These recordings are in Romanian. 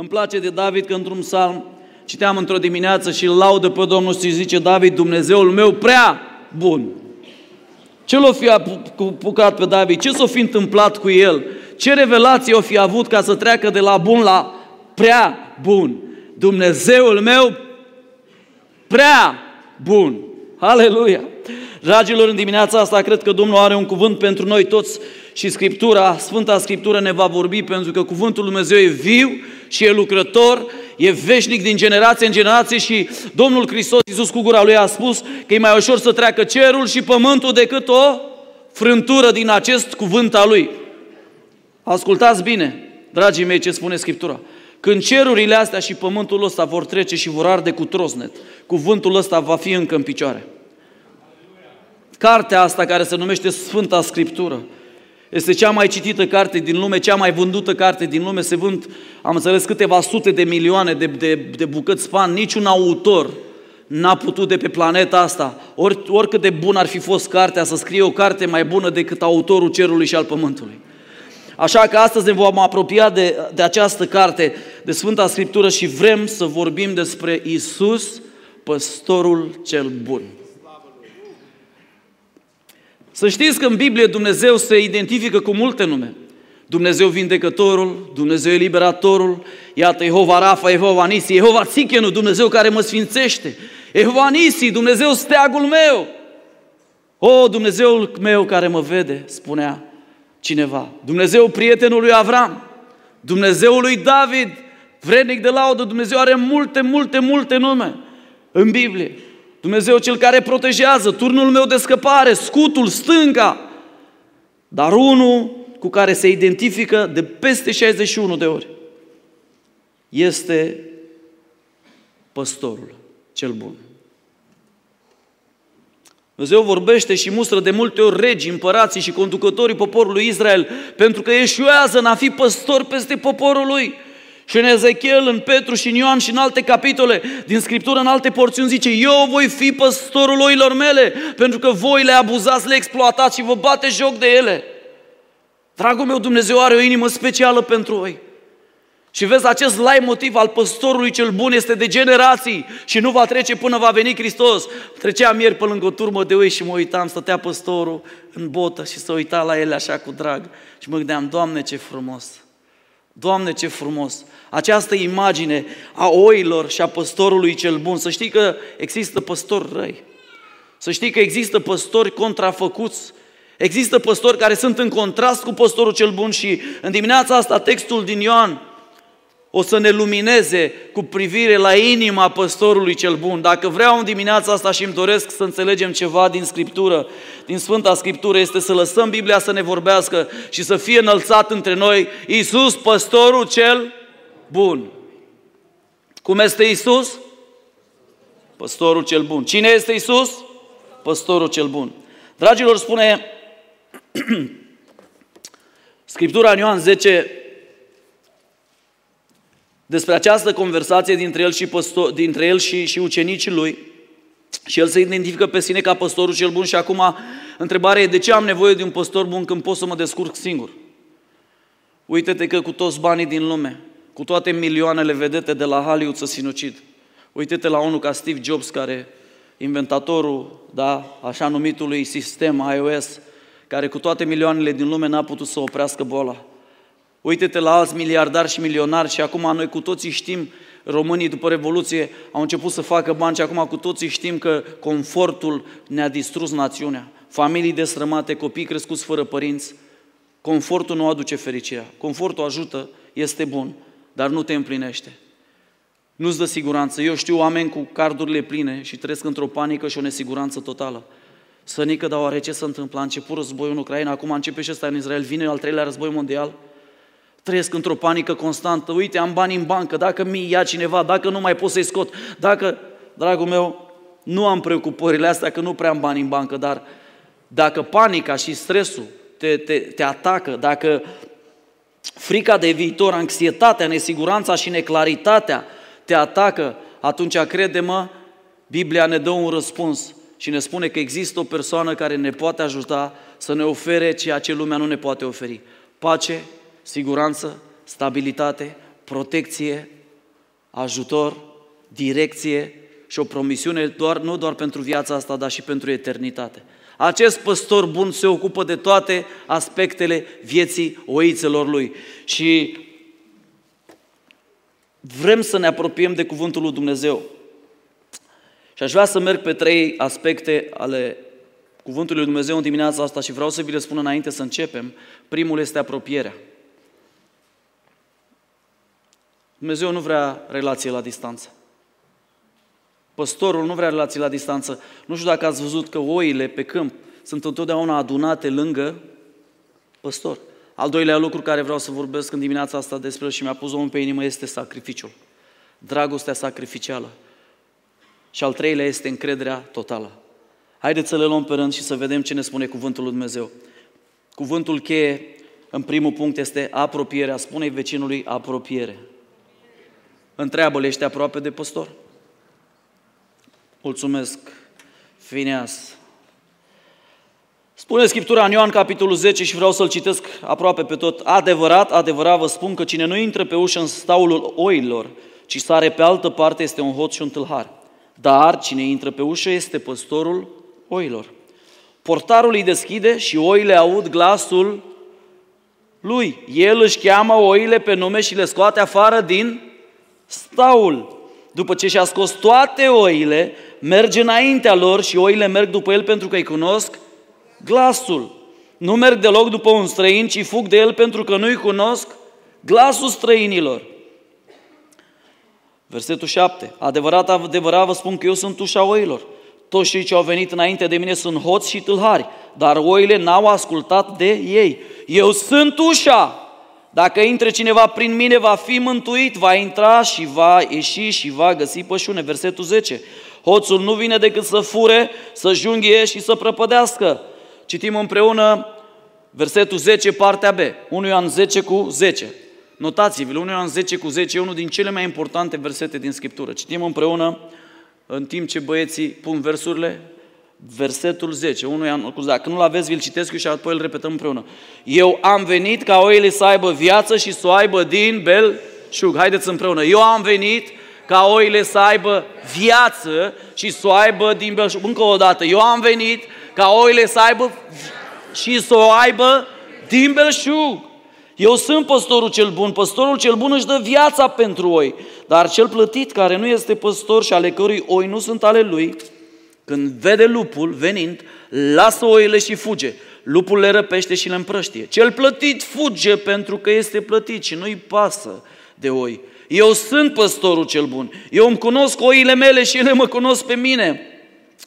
Îmi place de David că într-un psalm citeam într-o dimineață și îl laudă pe Domnul și zice David, Dumnezeul meu prea bun. Ce l-o fi apucat pe David? Ce s-o fi întâmplat cu el? Ce revelație o fi avut ca să treacă de la bun la prea bun? Dumnezeul meu prea bun. Aleluia! Dragilor, în dimineața asta cred că Domnul are un cuvânt pentru noi toți și Scriptura, Sfânta Scriptură ne va vorbi pentru că Cuvântul Lui Dumnezeu e viu și e lucrător, e veșnic din generație în generație și Domnul Hristos Iisus cu gura Lui a spus că e mai ușor să treacă cerul și pământul decât o frântură din acest cuvânt al Lui. Ascultați bine, dragii mei, ce spune Scriptura. Când cerurile astea și pământul ăsta vor trece și vor arde cu trosnet, cuvântul ăsta va fi încă în picioare. Cartea asta care se numește Sfânta Scriptură este cea mai citită carte din lume, cea mai vândută carte din lume. Se vând, am înțeles, câteva sute de milioane de, de, de bucăți fan. Niciun autor n-a putut de pe planeta asta, ori, oricât de bun ar fi fost cartea, să scrie o carte mai bună decât autorul cerului și al pământului. Așa că astăzi ne vom apropia de, de această carte, de Sfânta Scriptură și vrem să vorbim despre Isus, păstorul cel bun. Să știți că în Biblie Dumnezeu se identifică cu multe nume. Dumnezeu vindecătorul, Dumnezeu eliberatorul, iată Jehova Rafa, Jehova Nisi, Jehova Țichenu, Dumnezeu care mă sfințește, Jehova Nisi, Dumnezeu steagul meu. O, Dumnezeul meu care mă vede, spunea cineva. Dumnezeu prietenul lui Avram, Dumnezeul lui David, vrednic de laudă, Dumnezeu are multe, multe, multe nume în Biblie. Dumnezeu cel care protejează, turnul meu de scăpare, scutul, stânga. Dar unul cu care se identifică de peste 61 de ori este păstorul cel bun. Dumnezeu vorbește și mustră de multe ori regi, împărații și conducătorii poporului Israel pentru că eșuează în a fi păstor peste poporul lui. Și în Ezechiel, în Petru și în Ioan și în alte capitole din Scriptură, în alte porțiuni zice Eu voi fi păstorul oilor mele pentru că voi le abuzați, le exploatați și vă bate joc de ele. Dragul meu, Dumnezeu are o inimă specială pentru voi. Și vezi, acest lai motiv al păstorului cel bun este de generații și nu va trece până va veni Hristos. Treceam ieri pe lângă o turmă de oi și mă uitam, stătea păstorul în botă și să uita la ele așa cu drag. Și mă gândeam, Doamne, ce frumos! Doamne, ce frumos! Această imagine a oilor și a păstorului cel bun. Să știi că există păstori răi. Să știi că există păstori contrafăcuți. Există păstori care sunt în contrast cu păstorul cel bun și în dimineața asta textul din Ioan o să ne lumineze cu privire la inima păstorului cel bun. Dacă vreau în dimineața asta și îmi doresc să înțelegem ceva din Scriptură, din Sfânta Scriptură, este să lăsăm Biblia să ne vorbească și să fie înălțat între noi Iisus, păstorul cel bun. Cum este Iisus? Păstorul cel bun. Cine este Iisus? Păstorul cel bun. Dragilor, spune Scriptura în Ioan 10, despre această conversație dintre el și, păstor, dintre el și, și ucenicii lui și el se identifică pe sine ca păstorul cel bun și acum întrebarea e de ce am nevoie de un păstor bun când pot să mă descurc singur? Uite-te că cu toți banii din lume, cu toate milioanele vedete de la Hollywood să sinucid. Uite-te la unul ca Steve Jobs, care inventatorul, da, așa numitului sistem iOS, care cu toate milioanele din lume n-a putut să oprească boala. Uite-te la alți miliardari și milionari și acum noi cu toții știm, românii după Revoluție au început să facă bani și acum cu toții știm că confortul ne-a distrus națiunea. Familii destrămate, copii crescuți fără părinți. Confortul nu aduce fericirea. Confortul ajută, este bun, dar nu te împlinește. Nu-ți dă siguranță. Eu știu oameni cu cardurile pline și trăiesc într-o panică și o nesiguranță totală. Sănică, dar oare ce se întâmplă? A început războiul în Ucraina, acum începe și ăsta în Israel, vine al treilea război mondial – trăiesc într-o panică constantă, uite, am bani în bancă, dacă mi ia cineva, dacă nu mai pot să-i scot, dacă, dragul meu, nu am preocupările astea că nu prea am bani în bancă, dar dacă panica și stresul te, te, te atacă, dacă frica de viitor, anxietatea, nesiguranța și neclaritatea te atacă, atunci crede-mă, Biblia ne dă un răspuns și ne spune că există o persoană care ne poate ajuta să ne ofere ceea ce lumea nu ne poate oferi. Pace, siguranță, stabilitate, protecție, ajutor, direcție și o promisiune doar, nu doar pentru viața asta, dar și pentru eternitate. Acest păstor bun se ocupă de toate aspectele vieții oițelor lui. Și vrem să ne apropiem de Cuvântul lui Dumnezeu. Și aș vrea să merg pe trei aspecte ale Cuvântului lui Dumnezeu în dimineața asta și vreau să vi le spun înainte să începem. Primul este apropierea. Dumnezeu nu vrea relație la distanță. Păstorul nu vrea relații la distanță. Nu știu dacă ați văzut că oile pe câmp sunt întotdeauna adunate lângă păstor. Al doilea lucru care vreau să vorbesc în dimineața asta despre el și mi-a pus omul pe inimă este sacrificiul. Dragostea sacrificială. Și al treilea este încrederea totală. Haideți să le luăm pe rând și să vedem ce ne spune Cuvântul lui Dumnezeu. Cuvântul cheie în primul punct este apropierea. Spune vecinului apropiere. Întreabă-le, ești aproape de păstor? Mulțumesc, Fineas. Spune Scriptura în Ioan, capitolul 10, și vreau să-l citesc aproape pe tot. Adevărat, adevărat vă spun că cine nu intră pe ușă în staulul oilor, ci sare pe altă parte, este un hoț și un tâlhar. Dar cine intră pe ușă este păstorul oilor. Portarul îi deschide și oile aud glasul lui. El își cheamă oile pe nume și le scoate afară din staul. După ce și-a scos toate oile, merge înaintea lor și oile merg după el pentru că îi cunosc glasul. Nu merg deloc după un străin, ci fug de el pentru că nu-i cunosc glasul străinilor. Versetul 7. Adevărat, adevărat vă spun că eu sunt ușa oilor. Toți cei ce au venit înainte de mine sunt hoți și tâlhari, dar oile n-au ascultat de ei. Eu sunt ușa. Dacă intre cineva prin mine, va fi mântuit, va intra și va ieși și va găsi pășune. Versetul 10. Hoțul nu vine decât să fure, să junghie și să prăpădească. Citim împreună versetul 10, partea B. 1 Ioan 10 cu 10. Notați-vă, 1 Ioan 10 cu 10 e unul din cele mai importante versete din Scriptură. Citim împreună în timp ce băieții pun versurile, versetul 10, 1 Ioan, dacă nu-l aveți, vi-l citesc eu și apoi îl repetăm împreună. Eu am venit ca oile să aibă viață și să o aibă din belșug. Haideți împreună. Eu am venit ca oile să aibă viață și să o aibă din belșug. Încă o dată. Eu am venit ca oile să aibă și să o aibă din belșug. Eu sunt păstorul cel bun, păstorul cel bun își dă viața pentru oi, dar cel plătit care nu este păstor și ale cărui oi nu sunt ale lui, când vede lupul venind, lasă oile și fuge. Lupul le răpește și le împrăștie. Cel plătit fuge pentru că este plătit și nu-i pasă de oi. Eu sunt păstorul cel bun. Eu îmi cunosc oile mele și ele mă cunosc pe mine.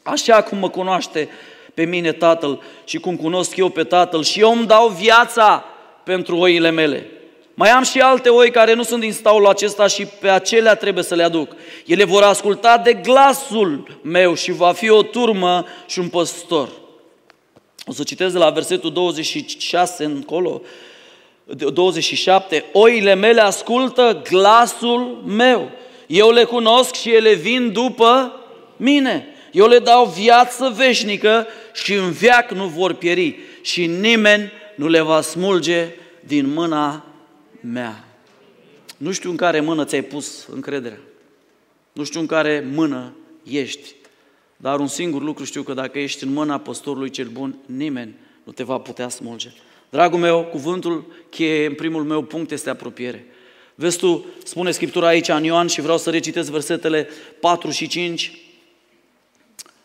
Așa cum mă cunoaște pe mine Tatăl și cum cunosc eu pe Tatăl și eu îmi dau viața pentru oile mele. Mai am și alte oi care nu sunt din staul acesta și pe acelea trebuie să le aduc. Ele vor asculta de glasul meu și va fi o turmă și un păstor. O să citesc de la versetul 26 încolo, 27. Oile mele ascultă glasul meu. Eu le cunosc și ele vin după mine. Eu le dau viață veșnică și în veac nu vor pieri și nimeni nu le va smulge din mâna mea. Nu știu în care mână ți-ai pus încrederea. Nu știu în care mână ești. Dar un singur lucru știu că dacă ești în mâna păstorului cel bun, nimeni nu te va putea smulge. Dragul meu, cuvântul cheie în primul meu punct este apropiere. Vezi tu, spune Scriptura aici în Ioan și vreau să recitesc versetele 4 și 5.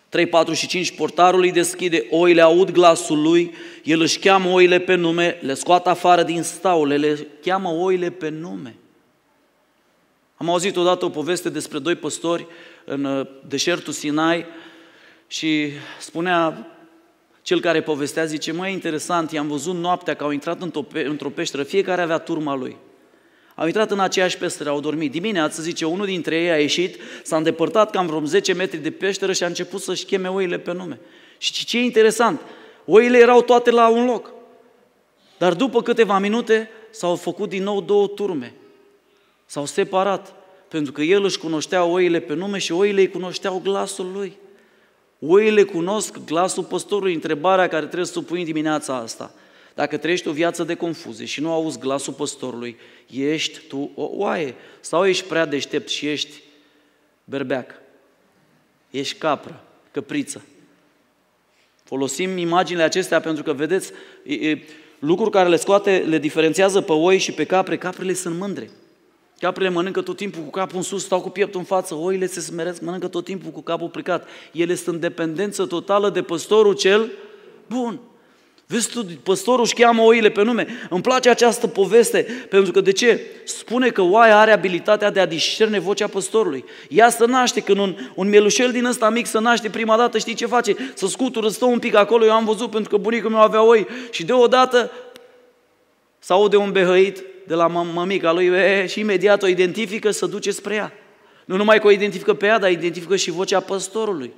3, 4 și 5, portarul îi deschide, oile aud glasul lui, el își cheamă oile pe nume, le scoate afară din staule, le cheamă oile pe nume. Am auzit odată o poveste despre doi păstori în uh, deșertul Sinai și spunea cel care povestea, zice, mai interesant, i-am văzut noaptea că au intrat într-o peșteră, fiecare avea turma lui. Au intrat în aceeași peșteră, au dormit. Dimineața, zice, unul dintre ei a ieșit, s-a îndepărtat cam vreo 10 metri de peșteră și a început să-și cheme oile pe nume. Și ce e interesant, oile erau toate la un loc. Dar după câteva minute s-au făcut din nou două turme. S-au separat, pentru că el își cunoștea oile pe nume și oile îi cunoșteau glasul lui. Oile cunosc glasul păstorului, întrebarea care trebuie să o pui dimineața asta – Dacă trăiești o viață de confuzie și nu auzi glasul păstorului, ești tu o oaie sau ești prea deștept și ești berbeac. Ești capră, căpriță. Folosim imaginile acestea pentru că, vedeți, e, e, lucruri care le scoate, le diferențiază pe oi și pe capre. Caprele sunt mândre. Caprele mănâncă tot timpul cu capul în sus, stau cu pieptul în față, oile se smeresc, mănâncă tot timpul cu capul plecat. Ele sunt în dependență totală de păstorul cel bun. Vezi tu, păstorul își cheamă oile pe nume. Îmi place această poveste, pentru că de ce? Spune că oaia are abilitatea de a discerne vocea păstorului. Ea să naște, când un, un mielușel din ăsta mic să naște prima dată, știi ce face? Să scutură, stă un pic acolo, eu am văzut pentru că bunicul meu avea oi și deodată s aude un behăit de la mămica lui e, și imediat o identifică să duce spre ea. Nu numai că o identifică pe ea, dar identifică și vocea păstorului.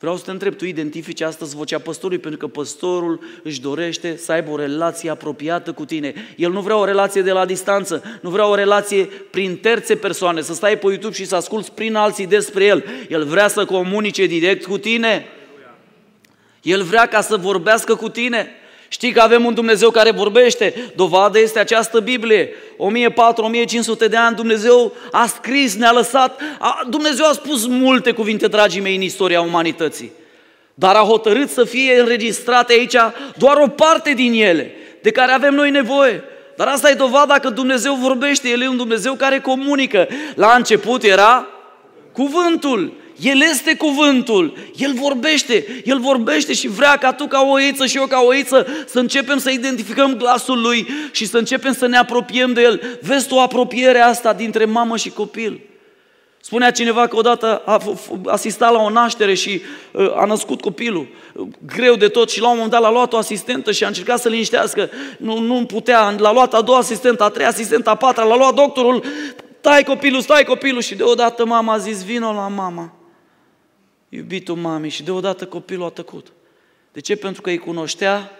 Vreau să te întreb, tu identifici astăzi vocea păstorului pentru că păstorul își dorește să aibă o relație apropiată cu tine. El nu vrea o relație de la distanță, nu vrea o relație prin terțe persoane, să stai pe YouTube și să asculți prin alții despre el. El vrea să comunice direct cu tine. El vrea ca să vorbească cu tine. Știi că avem un Dumnezeu care vorbește. Dovadă este această Biblie. 1400-1500 de ani Dumnezeu a scris, ne-a lăsat. A, Dumnezeu a spus multe cuvinte, dragii mei, în istoria umanității. Dar a hotărât să fie înregistrate aici doar o parte din ele, de care avem noi nevoie. Dar asta e dovada că Dumnezeu vorbește, El e un Dumnezeu care comunică. La început era cuvântul. El este cuvântul, El vorbește, El vorbește și vrea ca tu ca o oiță și eu ca o oiță să începem să identificăm glasul Lui și să începem să ne apropiem de El. Vezi tu apropierea asta dintre mamă și copil. Spunea cineva că odată a asistat la o naștere și uh, a născut copilul, greu de tot și la un moment dat l-a luat o asistentă și a încercat să liniștească, nu, nu putea, l-a luat a doua asistentă, a treia asistentă, a patra, l-a luat doctorul, stai copilul, stai copilul. Și deodată mama a zis, vino la mama iubitul mamei și deodată copilul a tăcut. De ce? Pentru că îi cunoștea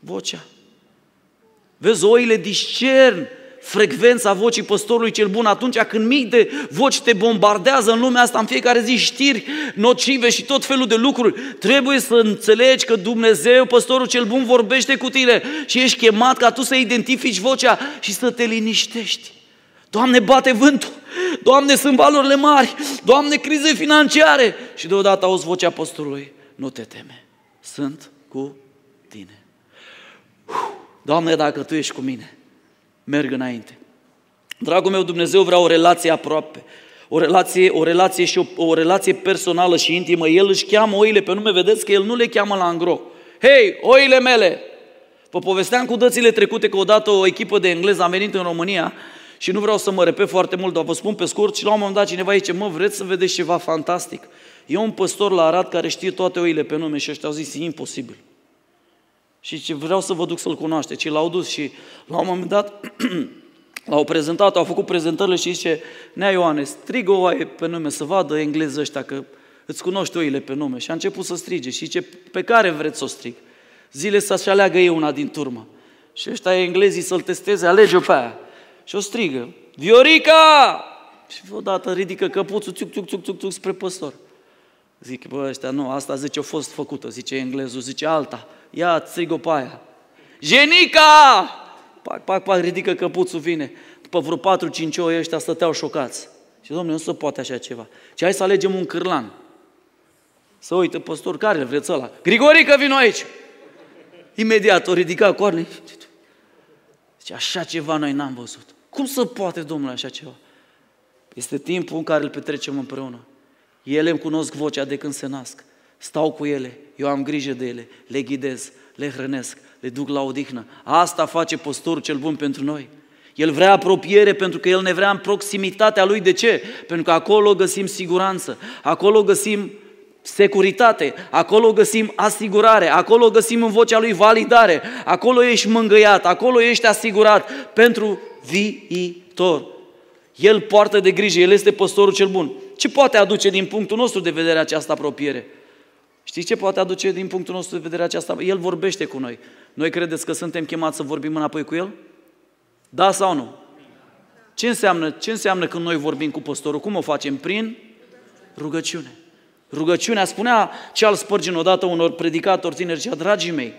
vocea. Vezi, oile discern frecvența vocii păstorului cel bun atunci când mii de voci te bombardează în lumea asta, în fiecare zi știri nocive și tot felul de lucruri. Trebuie să înțelegi că Dumnezeu, păstorul cel bun, vorbește cu tine și ești chemat ca tu să identifici vocea și să te liniștești. Doamne, bate vântul! Doamne, sunt valurile mari! Doamne, crize financiare! Și deodată auzi vocea apostolului, nu te teme, sunt cu tine. Doamne, dacă Tu ești cu mine, merg înainte. Dragul meu, Dumnezeu vrea o relație aproape, o relație, o relație și o, o relație personală și intimă. El își cheamă oile pe nume, vedeți că El nu le cheamă la angro. Hei, oile mele! Vă povesteam cu dățile trecute că odată o echipă de englezi a venit în România și nu vreau să mă repet foarte mult, dar vă spun pe scurt și la un moment dat cineva zice, mă, vreți să vedeți ceva fantastic? E un păstor la Arad care știe toate oile pe nume și ăștia au zis, e imposibil. Și ce vreau să vă duc să-l cunoaște. Și l-au dus și la un moment dat l-au prezentat, au făcut prezentările și zice, Nea Ioane, strigă o oaie pe nume să vadă engleză ăștia că îți cunoști oile pe nume. Și a început să strige și zice, pe care vreți să o strig? Zile să-și aleagă ei una din turmă. Și ăștia englezii să-l testeze, alege-o pe aia și o strigă, Viorica! Și odată ridică căpuțul, țuc, țuc, țuc, țuc, țuc, spre păstor. Zic, bă, ăștia nu, asta zice a fost făcută, zice englezul, zice alta, ia, strigă pe aia. Jenica! Pac, pac, pac, ridică căpuțul, vine. După vreo 4-5 ori ăștia stăteau șocați. Și domnule, nu se poate așa ceva. Și hai să alegem un cârlan. Să uite, păstor, care vreți ăla? Grigorică, vino aici! Imediat o ridica coarne. Zice, așa ceva noi n-am văzut. Cum să poate, Domnule, așa ceva? Este timpul în care îl petrecem împreună. Ele îmi cunosc vocea de când se nasc. Stau cu ele, eu am grijă de ele, le ghidez, le hrănesc, le duc la odihnă. Asta face postorul cel bun pentru noi. El vrea apropiere pentru că El ne vrea în proximitatea Lui. De ce? Pentru că acolo găsim siguranță, acolo găsim securitate, acolo găsim asigurare, acolo găsim în vocea Lui validare, acolo ești mângâiat, acolo ești asigurat pentru viitor. El poartă de grijă, El este păstorul cel bun. Ce poate aduce din punctul nostru de vedere această apropiere? Știți ce poate aduce din punctul nostru de vedere aceasta? El vorbește cu noi. Noi credeți că suntem chemați să vorbim înapoi cu El? Da sau nu? Ce înseamnă, ce înseamnă când noi vorbim cu păstorul? Cum o facem? Prin rugăciune. Rugăciunea, spunea Charles Spurgeon odată unor predicatori tineri, zicea, dragii mei,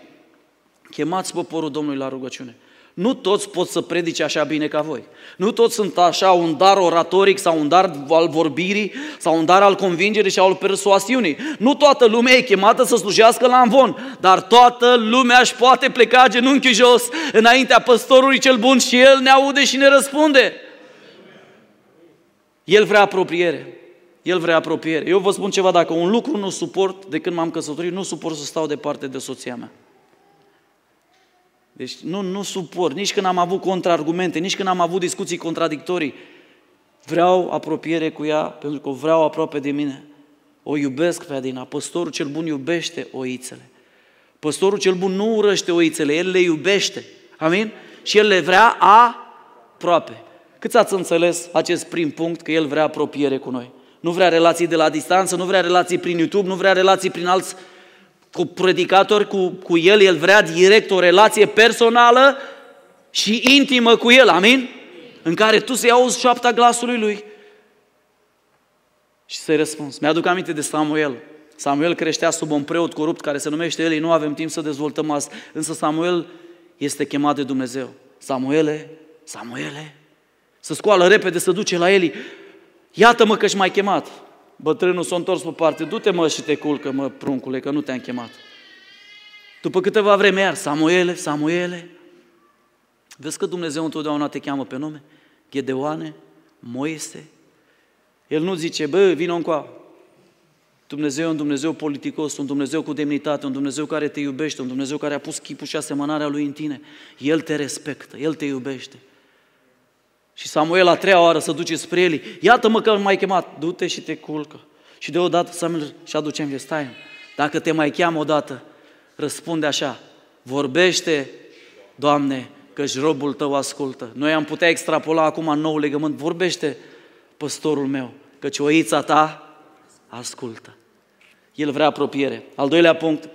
chemați poporul Domnului la rugăciune. Nu toți pot să predice așa bine ca voi. Nu toți sunt așa un dar oratoric sau un dar al vorbirii sau un dar al convingerii sau al persoasiunii. Nu toată lumea e chemată să slujească la învon, dar toată lumea își poate pleca genunchi jos înaintea păstorului cel bun și el ne aude și ne răspunde. El vrea apropiere. El vrea apropiere. Eu vă spun ceva, dacă un lucru nu suport de când m-am căsătorit, nu suport să stau departe de soția mea. Deci nu, nu suport, nici când am avut contraargumente, nici când am avut discuții contradictorii. Vreau apropiere cu ea pentru că o vreau aproape de mine. O iubesc pe Adina. Păstorul cel bun iubește oițele. Păstorul cel bun nu urăște oițele, el le iubește. Amin? Și el le vrea aproape. Cât ați înțeles acest prim punct că el vrea apropiere cu noi? Nu vrea relații de la distanță, nu vrea relații prin YouTube, nu vrea relații prin alți cu predicatori cu, cu el, el vrea direct o relație personală și intimă cu el, amin? În care tu să-i auzi șoapta glasului lui și să-i răspunzi. Mi-aduc aminte de Samuel. Samuel creștea sub un preot corupt care se numește Eli, nu avem timp să dezvoltăm asta, însă Samuel este chemat de Dumnezeu. Samuele, Samuele, să scoală repede, să duce la Eli. Iată-mă că-și mai chemat. Bătrânul s-a întors pe parte, du-te mă și te culcă, mă, pruncule, că nu te-am chemat. După câteva vreme iar, Samuele, Samuele, vezi că Dumnezeu întotdeauna te cheamă pe nume? Gedeoane, Moise. El nu zice, bă, vină încoa. Dumnezeu e un Dumnezeu politicos, un Dumnezeu cu demnitate, un Dumnezeu care te iubește, un Dumnezeu care a pus chipul și asemănarea Lui în tine. El te respectă, El te iubește. Și Samuel a treia oară să duce spre Eli. Iată-mă că m-ai chemat, du-te și te culcă. Și deodată Samuel și aduce în stai, dacă te mai cheamă odată, răspunde așa, vorbește, Doamne, că-și robul tău ascultă. Noi am putea extrapola acum în nou legământ, vorbește, păstorul meu, căci oița ta ascultă. El vrea apropiere. Al doilea punct,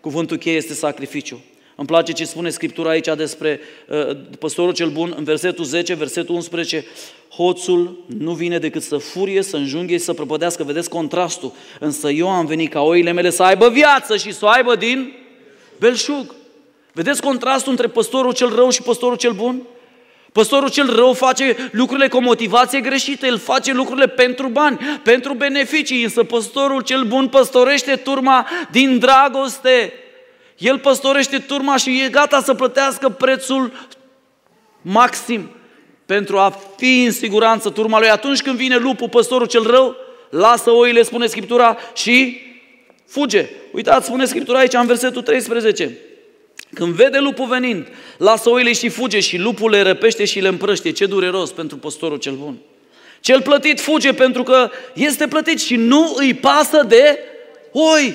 cuvântul cheie este sacrificiu. Îmi place ce spune Scriptura aici despre uh, păstorul cel bun, în versetul 10, versetul 11, hoțul nu vine decât să furie, să înjunghe, să prăpădească, vedeți contrastul. Însă eu am venit ca oile mele să aibă viață și să o aibă din belșug. Vedeți contrastul între păstorul cel rău și păstorul cel bun? Păstorul cel rău face lucrurile cu o motivație greșită, el face lucrurile pentru bani, pentru beneficii, însă păstorul cel bun păstorește turma din dragoste, el păstorește turma și e gata să plătească prețul maxim pentru a fi în siguranță turma lui. Atunci când vine lupul, păstorul cel rău, lasă oile, spune Scriptura, și fuge. Uitați, spune Scriptura aici în versetul 13. Când vede lupul venind, lasă oile și fuge și lupul le răpește și le împrăște. Ce dureros pentru păstorul cel bun. Cel plătit fuge pentru că este plătit și nu îi pasă de oi.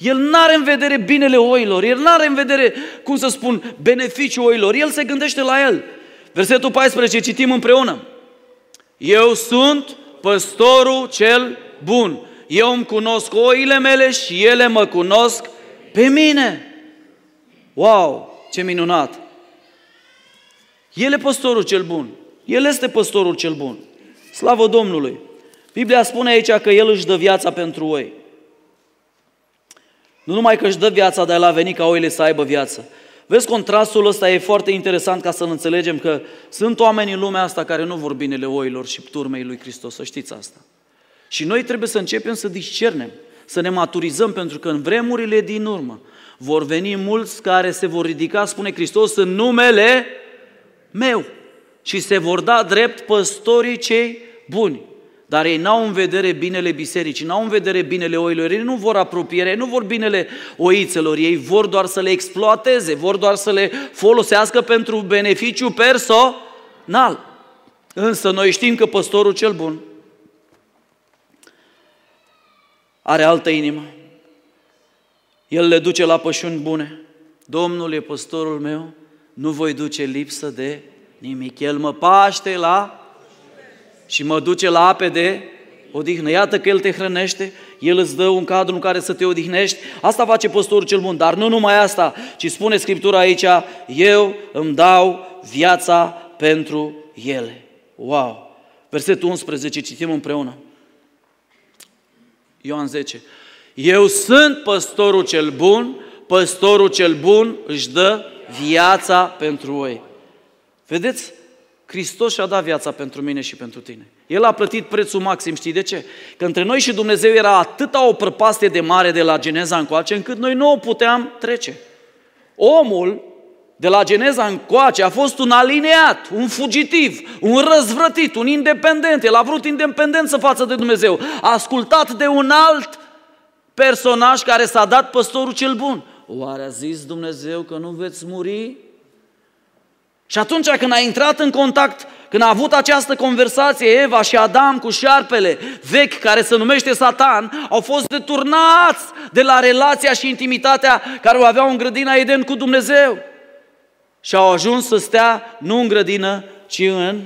El nu are în vedere binele oilor, el nu are în vedere, cum să spun, beneficiul oilor, el se gândește la el. Versetul 14, citim împreună. Eu sunt păstorul cel bun. Eu îmi cunosc oile mele și ele mă cunosc pe mine. Wow, ce minunat! El e păstorul cel bun. El este păstorul cel bun. Slavă Domnului! Biblia spune aici că El își dă viața pentru oi. Nu numai că își dă viața, dar el a venit ca oile să aibă viață. Vezi, contrastul ăsta e foarte interesant ca să înțelegem că sunt oameni în lumea asta care nu vor binele oilor și turmei lui Hristos, să știți asta. Și noi trebuie să începem să discernem, să ne maturizăm, pentru că în vremurile din urmă vor veni mulți care se vor ridica, spune Hristos, în numele meu și se vor da drept păstorii cei buni. Dar ei n-au în vedere binele bisericii, n-au în vedere binele oilor, ei nu vor apropiere, ei nu vor binele oițelor, ei vor doar să le exploateze, vor doar să le folosească pentru beneficiu personal. Însă noi știm că păstorul cel bun are altă inimă. El le duce la pășuni bune. Domnul e păstorul meu, nu voi duce lipsă de nimic. El mă paște la și mă duce la ape de odihnă. Iată că El te hrănește, El îți dă un cadru în care să te odihnești. Asta face păstorul cel bun, dar nu numai asta, ci spune Scriptura aici, eu îmi dau viața pentru ele. Wow! Versetul 11, citim împreună. Ioan 10. Eu sunt păstorul cel bun, păstorul cel bun își dă viața pentru oi. Vedeți? Hristos și-a dat viața pentru mine și pentru tine. El a plătit prețul maxim, știi de ce? Că între noi și Dumnezeu era atâta o prăpastie de mare de la Geneza încoace, încât noi nu o puteam trece. Omul de la Geneza încoace a fost un alineat, un fugitiv, un răzvrătit, un independent. El a vrut independență față de Dumnezeu. A ascultat de un alt personaj care s-a dat păstorul cel bun. Oare a zis Dumnezeu că nu veți muri? Și atunci când a intrat în contact, când a avut această conversație Eva și Adam cu șarpele vechi care se numește Satan, au fost deturnați de la relația și intimitatea care o aveau în grădina Eden cu Dumnezeu. Și au ajuns să stea nu în grădină, ci în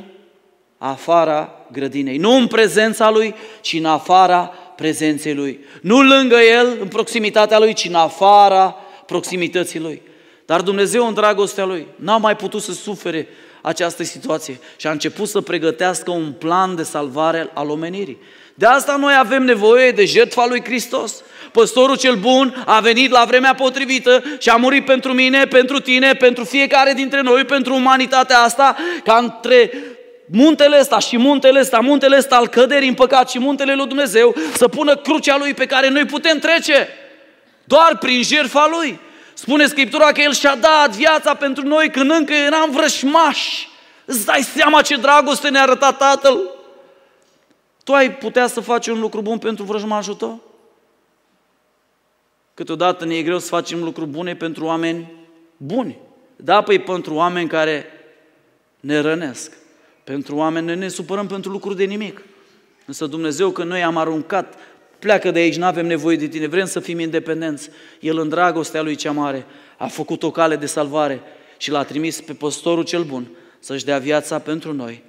afara grădinei. Nu în prezența lui, ci în afara prezenței lui. Nu lângă el, în proximitatea lui, ci în afara proximității lui. Dar Dumnezeu, în dragostea Lui, n-a mai putut să sufere această situație și a început să pregătească un plan de salvare al omenirii. De asta noi avem nevoie de jertfa lui Hristos. Păstorul cel bun a venit la vremea potrivită și a murit pentru mine, pentru tine, pentru fiecare dintre noi, pentru umanitatea asta, ca între muntele ăsta și muntele ăsta, muntele ăsta al căderii în păcat și muntele lui Dumnezeu, să pună crucea lui pe care noi putem trece. Doar prin jertfa lui. Spune Scriptura că El și-a dat viața pentru noi când încă eram vrășmași. Îți dai seama ce dragoste ne-a arătat Tatăl? Tu ai putea să faci un lucru bun pentru vrăjmașul tău? Câteodată ne e greu să facem lucruri bune pentru oameni buni. Da, păi pentru oameni care ne rănesc. Pentru oameni ne, ne supărăm pentru lucruri de nimic. Însă Dumnezeu, că noi am aruncat pleacă de aici, nu avem nevoie de tine, vrem să fim independenți. El în dragostea lui cea mare a făcut o cale de salvare și l-a trimis pe păstorul cel bun să-și dea viața pentru noi.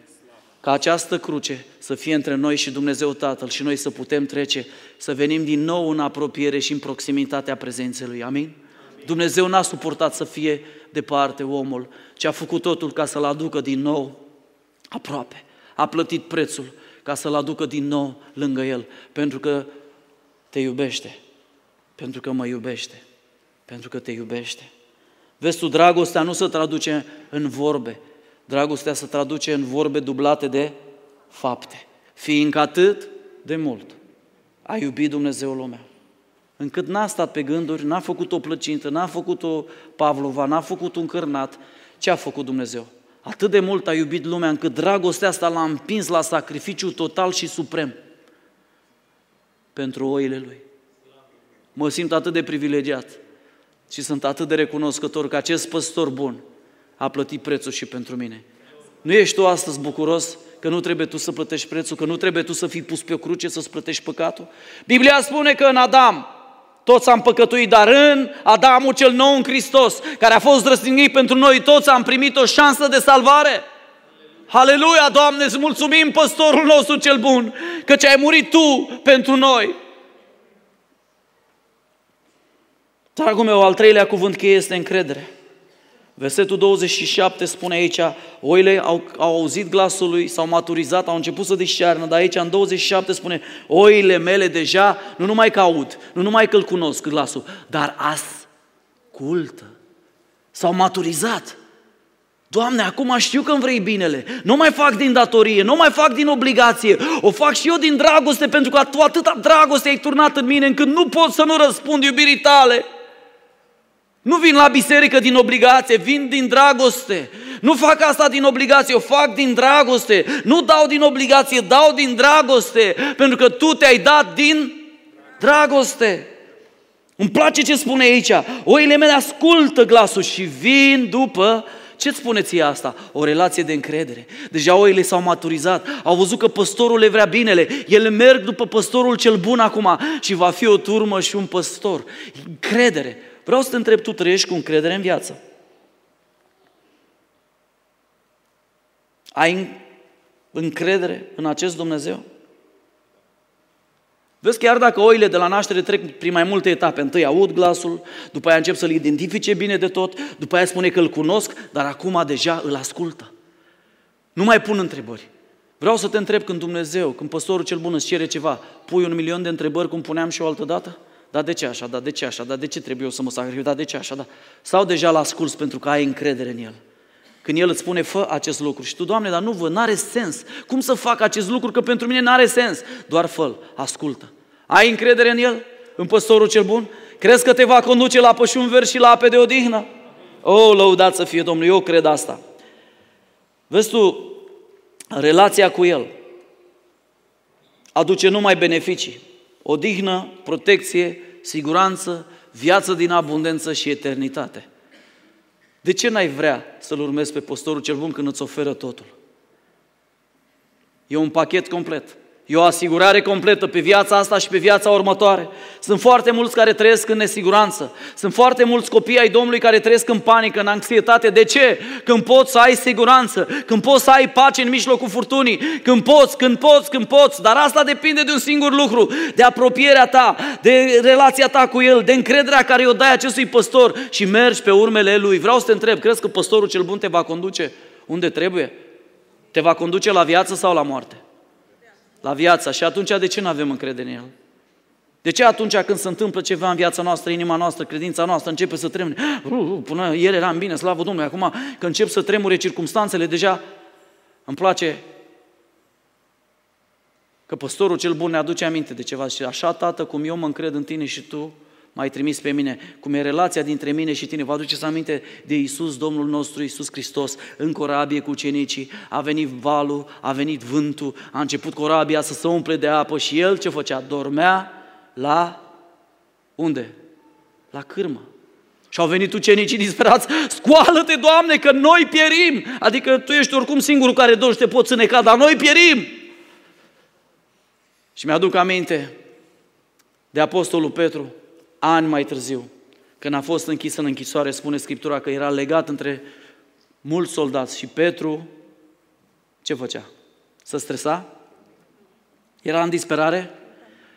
Ca această cruce să fie între noi și Dumnezeu Tatăl și noi să putem trece, să venim din nou în apropiere și în proximitatea prezenței Lui. Amin? Amin. Dumnezeu n-a suportat să fie departe omul, ci a făcut totul ca să-l aducă din nou aproape. A plătit prețul ca să-l aducă din nou lângă el, pentru că te iubește, pentru că mă iubește, pentru că te iubește. Vezi tu, dragostea nu se traduce în vorbe, dragostea se traduce în vorbe dublate de fapte. Fiindcă atât de mult a iubit Dumnezeu lumea, încât n-a stat pe gânduri, n-a făcut o plăcintă, n-a făcut o pavlova, n-a făcut un cărnat. Ce a făcut Dumnezeu? Atât de mult a iubit lumea încât dragostea asta l-a împins la sacrificiu total și suprem pentru oile Lui. Mă simt atât de privilegiat și sunt atât de recunoscător că acest păstor bun a plătit prețul și pentru mine. Nu ești tu astăzi bucuros că nu trebuie tu să plătești prețul, că nu trebuie tu să fii pus pe o cruce să-ți plătești păcatul? Biblia spune că în Adam toți am păcătuit, dar în Adamul cel nou în Hristos, care a fost răstignit pentru noi, toți am primit o șansă de salvare. Aleluia, Doamne, îți mulțumim, păstorul nostru cel bun, că ce ai murit Tu pentru noi. Dragul meu, al treilea cuvânt cheie este încredere. Versetul 27 spune aici, oile au, au auzit glasul lui, s-au maturizat, au început să discearnă, dar aici în 27 spune, oile mele deja, nu numai că aud, nu numai că îl cunosc glasul, dar ascultă. S-au maturizat. Doamne, acum știu că îmi vrei binele. Nu mai fac din datorie, nu mai fac din obligație. O fac și eu din dragoste, pentru că tu atâta dragoste ai turnat în mine, încât nu pot să nu răspund iubirii tale. Nu vin la biserică din obligație, vin din dragoste. Nu fac asta din obligație, o fac din dragoste. Nu dau din obligație, dau din dragoste, pentru că tu te-ai dat din dragoste. Îmi place ce spune aici. Oile mele ascultă glasul și vin după ce îți spune ție asta? O relație de încredere. Deja oile s-au maturizat, au văzut că păstorul le vrea binele, ele merg după păstorul cel bun acum și va fi o turmă și un păstor. Încredere. Vreau să te întreb, tu trăiești cu încredere în viață? Ai încredere în acest Dumnezeu? Vezi, chiar dacă oile de la naștere trec prin mai multe etape, întâi aud glasul, după aia încep să-l identifice bine de tot, după aia spune că îl cunosc, dar acum deja îl ascultă. Nu mai pun întrebări. Vreau să te întreb când Dumnezeu, când păstorul cel bun îți cere ceva, pui un milion de întrebări cum puneam și o altă dată? Dar de ce așa? Dar de ce așa? Dar de ce trebuie eu să mă sacrific? Dar de ce așa? Da. Sau deja l asculți pentru că ai încredere în El? Când El îți spune, fă acest lucru și tu, Doamne, dar nu văd, n-are sens. Cum să fac acest lucru? Că pentru mine n-are sens. Doar fă ascultă. Ai încredere în El? În păstorul cel bun? Crezi că te va conduce la pășun ver și la ape de odihnă? O, oh, lăudat să fie Domnul, eu cred asta. Vezi tu, relația cu El aduce numai beneficii. Odihnă, protecție, siguranță, viață din abundență și eternitate. De ce n-ai vrea să-L urmezi pe postorul cel bun când îți oferă totul? E un pachet complet. E o asigurare completă pe viața asta și pe viața următoare. Sunt foarte mulți care trăiesc în nesiguranță. Sunt foarte mulți copii ai Domnului care trăiesc în panică, în anxietate. De ce? Când poți să ai siguranță, când poți să ai pace în mijlocul furtunii, când poți, când poți, când poți. Dar asta depinde de un singur lucru, de apropierea ta, de relația ta cu El, de încrederea care o dai acestui păstor și mergi pe urmele Lui. Vreau să te întreb, crezi că păstorul cel bun te va conduce unde trebuie? Te va conduce la viață sau la moarte? La viața și atunci de ce nu avem încredere în El? De ce atunci când se întâmplă ceva în viața noastră, inima noastră, credința noastră începe să tremure? Uh, uh, până ieri eram bine, slavă Domnului, acum când încep să tremure circumstanțele, deja îmi place că păstorul cel bun ne aduce aminte de ceva și așa, tată, cum eu mă încred în tine și tu, m-ai trimis pe mine, cum e relația dintre mine și tine. Vă aduceți aminte de Isus, Domnul nostru, Isus Hristos, în corabie cu cenicii, a venit valul, a venit vântul, a început corabia să se umple de apă și el ce făcea? Dormea la unde? La cârmă. Și au venit ucenicii disperați, scoală-te, Doamne, că noi pierim! Adică tu ești oricum singurul care dorește, te poți îneca, dar noi pierim! Și mi-aduc aminte de Apostolul Petru, ani mai târziu, când a fost închis în închisoare, spune Scriptura că era legat între mulți soldați și Petru, ce făcea? Să stresa? Era în disperare?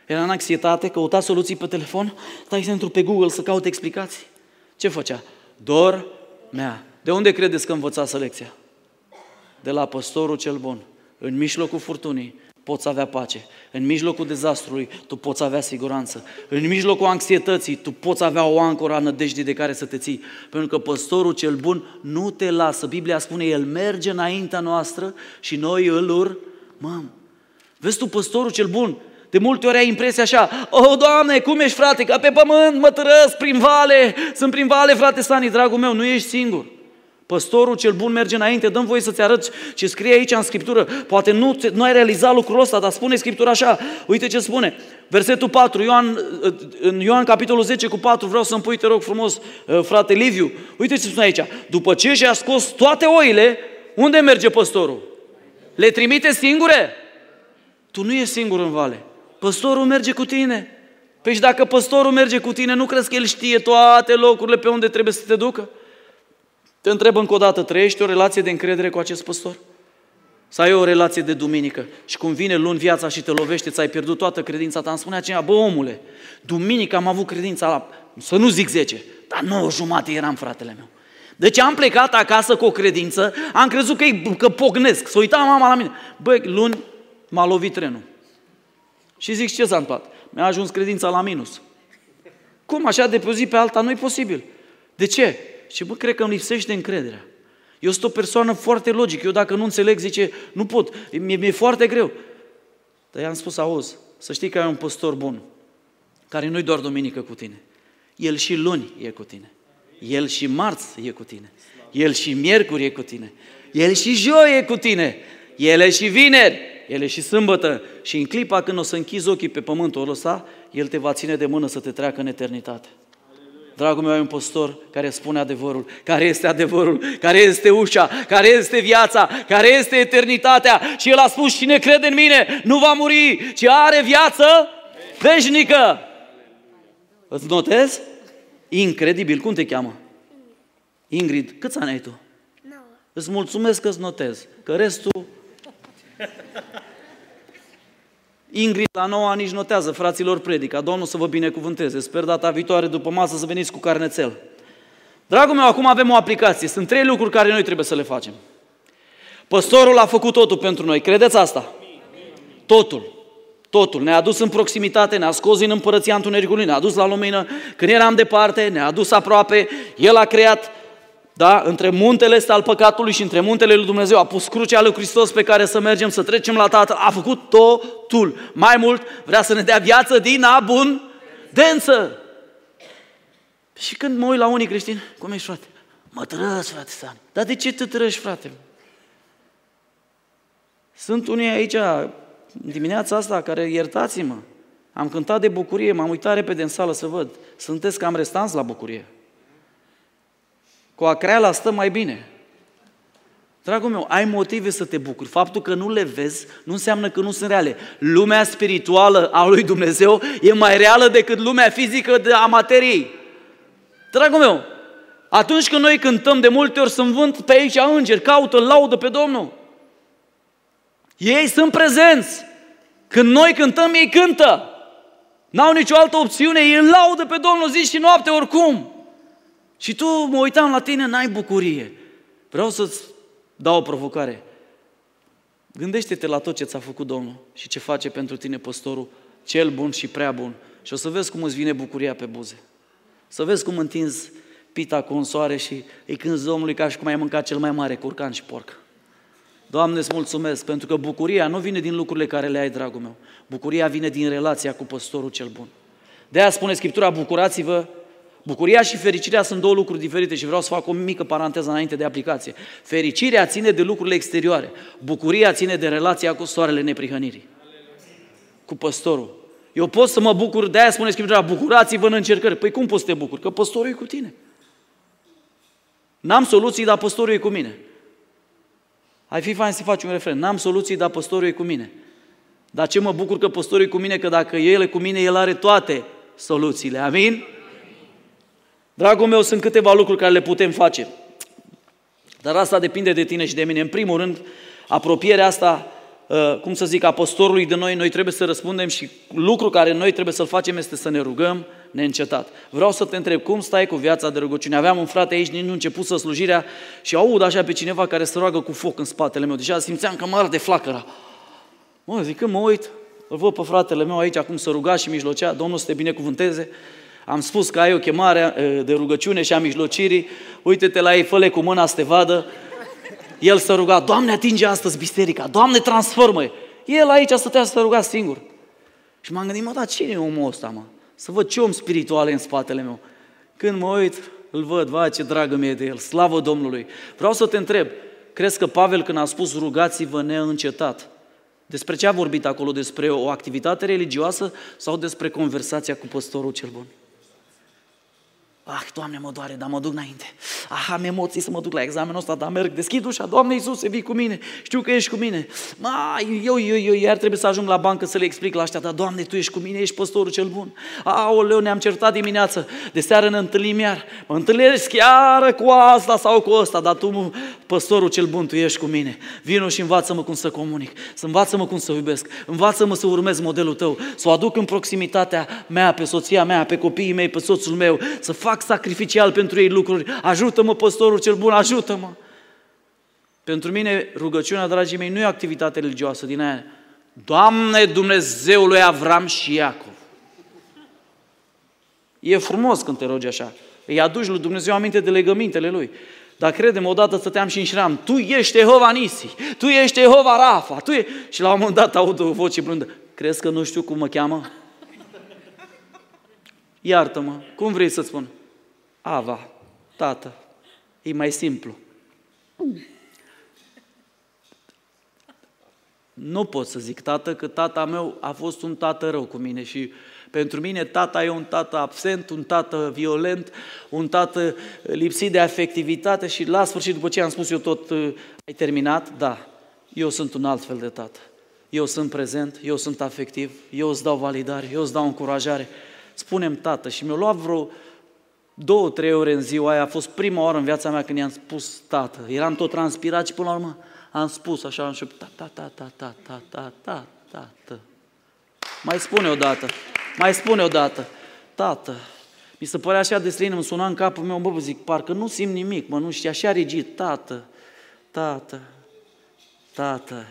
Era în anxietate? Căuta soluții pe telefon? Stai să intru pe Google să caut explicații? Ce făcea? Dormea. De unde credeți că învățase lecția? De la păstorul cel bun. În mijlocul furtunii, poți avea pace. În mijlocul dezastrului, tu poți avea siguranță. În mijlocul anxietății, tu poți avea o ancoră a nădejdii de care să te ții. Pentru că păstorul cel bun nu te lasă. Biblia spune, El merge înaintea noastră și noi îl urmăm. Vezi tu, păstorul cel bun, de multe ori ai impresia așa, oh, Doamne, cum ești, frate, ca pe pământ, mă tărăsc prin vale, sunt prin vale, frate Sani, dragul meu, nu ești singur. Păstorul cel bun merge înainte, dăm voie să-ți arăt ce scrie aici în Scriptură. Poate nu, nu ai realizat lucrul ăsta, dar spune Scriptura așa. Uite ce spune. Versetul 4, Ioan, în Ioan capitolul 10 cu 4, vreau să-mi pui, te rog frumos, uh, frate Liviu. Uite ce spune aici. După ce și-a scos toate oile, unde merge păstorul? Le trimite singure? Tu nu ești singur în vale. Păstorul merge cu tine. Păi și dacă păstorul merge cu tine, nu crezi că el știe toate locurile pe unde trebuie să te ducă? Te întreb încă o dată, trăiești o relație de încredere cu acest păstor? Să ai o relație de duminică și cum vine luni viața și te lovește, ți-ai pierdut toată credința ta, îmi spunea cineva, bă omule, duminică am avut credința la, să nu zic 10, dar 9 jumate eram fratele meu. Deci am plecat acasă cu o credință, am crezut că, că pocnesc, să uita mama la mine. Băi, luni m-a lovit trenul. Și zic, ce s-a întâmplat? Mi-a ajuns credința la minus. Cum așa de pe o zi pe alta? Nu-i posibil. De ce? Și bă, cred că îmi lipsește încrederea. Eu sunt o persoană foarte logică. Eu dacă nu înțeleg, zice, nu pot. Mi-e, mi-e foarte greu. Dar i-am spus, auzi, să știi că ai un păstor bun, care nu-i doar duminică cu tine. El și luni e cu tine. El și marți e cu tine. El și miercuri e cu tine. El și joi e cu tine. El e și vineri. El e și sâmbătă. Și în clipa când o să închizi ochii pe pământul ăsta, El te va ține de mână să te treacă în eternitate. Dragul meu, ai un păstor care spune adevărul, care este adevărul, care este ușa, care este viața, care este eternitatea. Și El a spus, cine crede în mine nu va muri, ci are viață veșnică. Îți notezi? Incredibil. Cum te cheamă? Ingrid. Câți ani ai tu? 9. Îți mulțumesc că îți notez, că restul Ingrid la noua nici notează, fraților predica. Domnul să vă binecuvânteze. Sper data viitoare după masă să veniți cu carnețel. Dragul meu, acum avem o aplicație. Sunt trei lucruri care noi trebuie să le facem. Păstorul a făcut totul pentru noi. Credeți asta? Totul. Totul. Ne-a adus în proximitate, ne-a scos din împărăția întunericului, ne-a adus la lumină. Când eram departe, ne-a adus aproape. El a creat, da, între muntele ăsta al păcatului și între muntele lui Dumnezeu. A pus crucea lui Hristos pe care să mergem, să trecem la Tatăl. A făcut totul. Mai mult, vrea să ne dea viață din abundență. Și când mă uit la unii creștini, cum ești frate? Mă trăs, frate San. Dar de ce te trăși, frate? Sunt unii aici, dimineața asta, care, iertați-mă, am cântat de bucurie, m-am uitat repede în sală să văd. Sunteți cam restanți la bucurie. Cu acreala stă mai bine. Dragul meu, ai motive să te bucuri. Faptul că nu le vezi nu înseamnă că nu sunt reale. Lumea spirituală a lui Dumnezeu e mai reală decât lumea fizică a materiei. Dragul meu, atunci când noi cântăm, de multe ori sunt vânt pe aici îngeri, caută, laudă pe Domnul. Ei sunt prezenți. Când noi cântăm, ei cântă. N-au nicio altă opțiune, ei îl laudă pe Domnul zi și noapte oricum. Și tu mă uitam la tine, n-ai bucurie. Vreau să-ți dau o provocare. Gândește-te la tot ce ți-a făcut Domnul și ce face pentru tine păstorul, cel bun și prea bun. Și o să vezi cum îți vine bucuria pe buze. Să vezi cum întinzi pita cu un soare și îi cânți Domnului ca și cum ai mâncat cel mai mare curcan și porc. Doamne, îți mulțumesc, pentru că bucuria nu vine din lucrurile care le ai, dragul meu. Bucuria vine din relația cu păstorul cel bun. De aia spune Scriptura, bucurați-vă. Bucuria și fericirea sunt două lucruri diferite și vreau să fac o mică paranteză înainte de aplicație. Fericirea ține de lucrurile exterioare. Bucuria ține de relația cu soarele neprihănirii. Cu păstorul. Eu pot să mă bucur, de aia spune Scriptura, bucurați-vă în încercări. Păi cum poți să te bucuri? Că păstorul e cu tine. N-am soluții, dar păstorul e cu mine. Ai fi fain să faci un refren. N-am soluții, dar păstorul e cu mine. Dar ce mă bucur că păstorul e cu mine, că dacă el e cu mine, el are toate soluțiile. Amin? Dragul meu, sunt câteva lucruri care le putem face. Dar asta depinde de tine și de mine. În primul rând, apropierea asta Uh, cum să zic, a păstorului de noi, noi trebuie să răspundem și lucru care noi trebuie să-l facem este să ne rugăm neîncetat. Vreau să te întreb, cum stai cu viața de rugăciune? Aveam un frate aici, nici nu început să slujirea și aud așa pe cineva care se roagă cu foc în spatele meu. Deja simțeam că mă de flacăra. Mă, zic, când mă uit, îl văd pe fratele meu aici acum să ruga și mijlocea, Domnul să te binecuvânteze. Am spus că ai o chemare uh, de rugăciune și a mijlocirii, uite-te la ei, fă cu mâna să te vadă, el să ruga, Doamne, atinge astăzi biserica, Doamne, transformă -i. El aici stătea să ruga singur. Și m-am gândit, mă, dar cine e omul ăsta, mă? Să văd ce om spiritual e în spatele meu. Când mă uit, îl văd, vai ce dragă mie de el, slavă Domnului. Vreau să te întreb, crezi că Pavel când a spus rugați-vă neîncetat, despre ce a vorbit acolo? Despre o activitate religioasă sau despre conversația cu păstorul cel bun? Ah, Doamne, mă doare, dar mă duc înainte. Ah, am emoții să mă duc la examenul ăsta, dar merg, deschid ușa, Doamne Iisuse, vii cu mine, știu că ești cu mine. Ma, eu, eu, eu, iar trebuie să ajung la bancă să le explic la ăștia, dar Doamne, Tu ești cu mine, ești păstorul cel bun. Aoleu, ne-am certat dimineață, de seară ne întâlnim iar. Mă întâlnesc chiar cu asta sau cu asta, dar Tu, păstorul cel bun, Tu ești cu mine. Vino și învață-mă cum să comunic, să învață-mă cum să iubesc, învață-mă să urmez modelul Tău, să o aduc în proximitatea mea, pe soția mea, pe copiii mei, pe soțul meu, să fac fac sacrificial pentru ei lucruri. Ajută-mă, păstorul cel bun, ajută-mă! Pentru mine, rugăciunea, dragii mei, nu e o activitate religioasă din aia. Doamne Dumnezeul lui Avram și Iacov. E frumos când te rogi așa. Îi aduci lui Dumnezeu aminte de legămintele lui. Dar credem, odată stăteam și înșiram, Tu ești Jehova Nisi, Tu ești Jehova Rafa, Tu e... Și la un moment dat aud o voce blândă, crezi că nu știu cum mă cheamă? Iartă-mă, cum vrei să spun? Ava, tată. E mai simplu. Nu pot să zic tată, că tata meu a fost un tată rău cu mine și pentru mine tata e un tată absent, un tată violent, un tată lipsit de afectivitate și la sfârșit, după ce am spus eu tot, ai terminat? Da, eu sunt un alt fel de tată. Eu sunt prezent, eu sunt afectiv, eu îți dau validare, eu îți dau încurajare. Spunem tată și mi-a luat vreo două, trei ore în ziua aia, a fost prima oară în viața mea când i-am spus tată. Eram tot transpirat și până la urmă am spus așa, am șoptit, ta, ta, ta, ta, ta, ta, ta, ta, ta. Mai spune o dată, mai spune o dată, tată. Mi se părea așa de străin, îmi suna în capul meu, bă, zic, parcă nu simt nimic, mă, nu știu, așa rigid, tată, tată, Tată,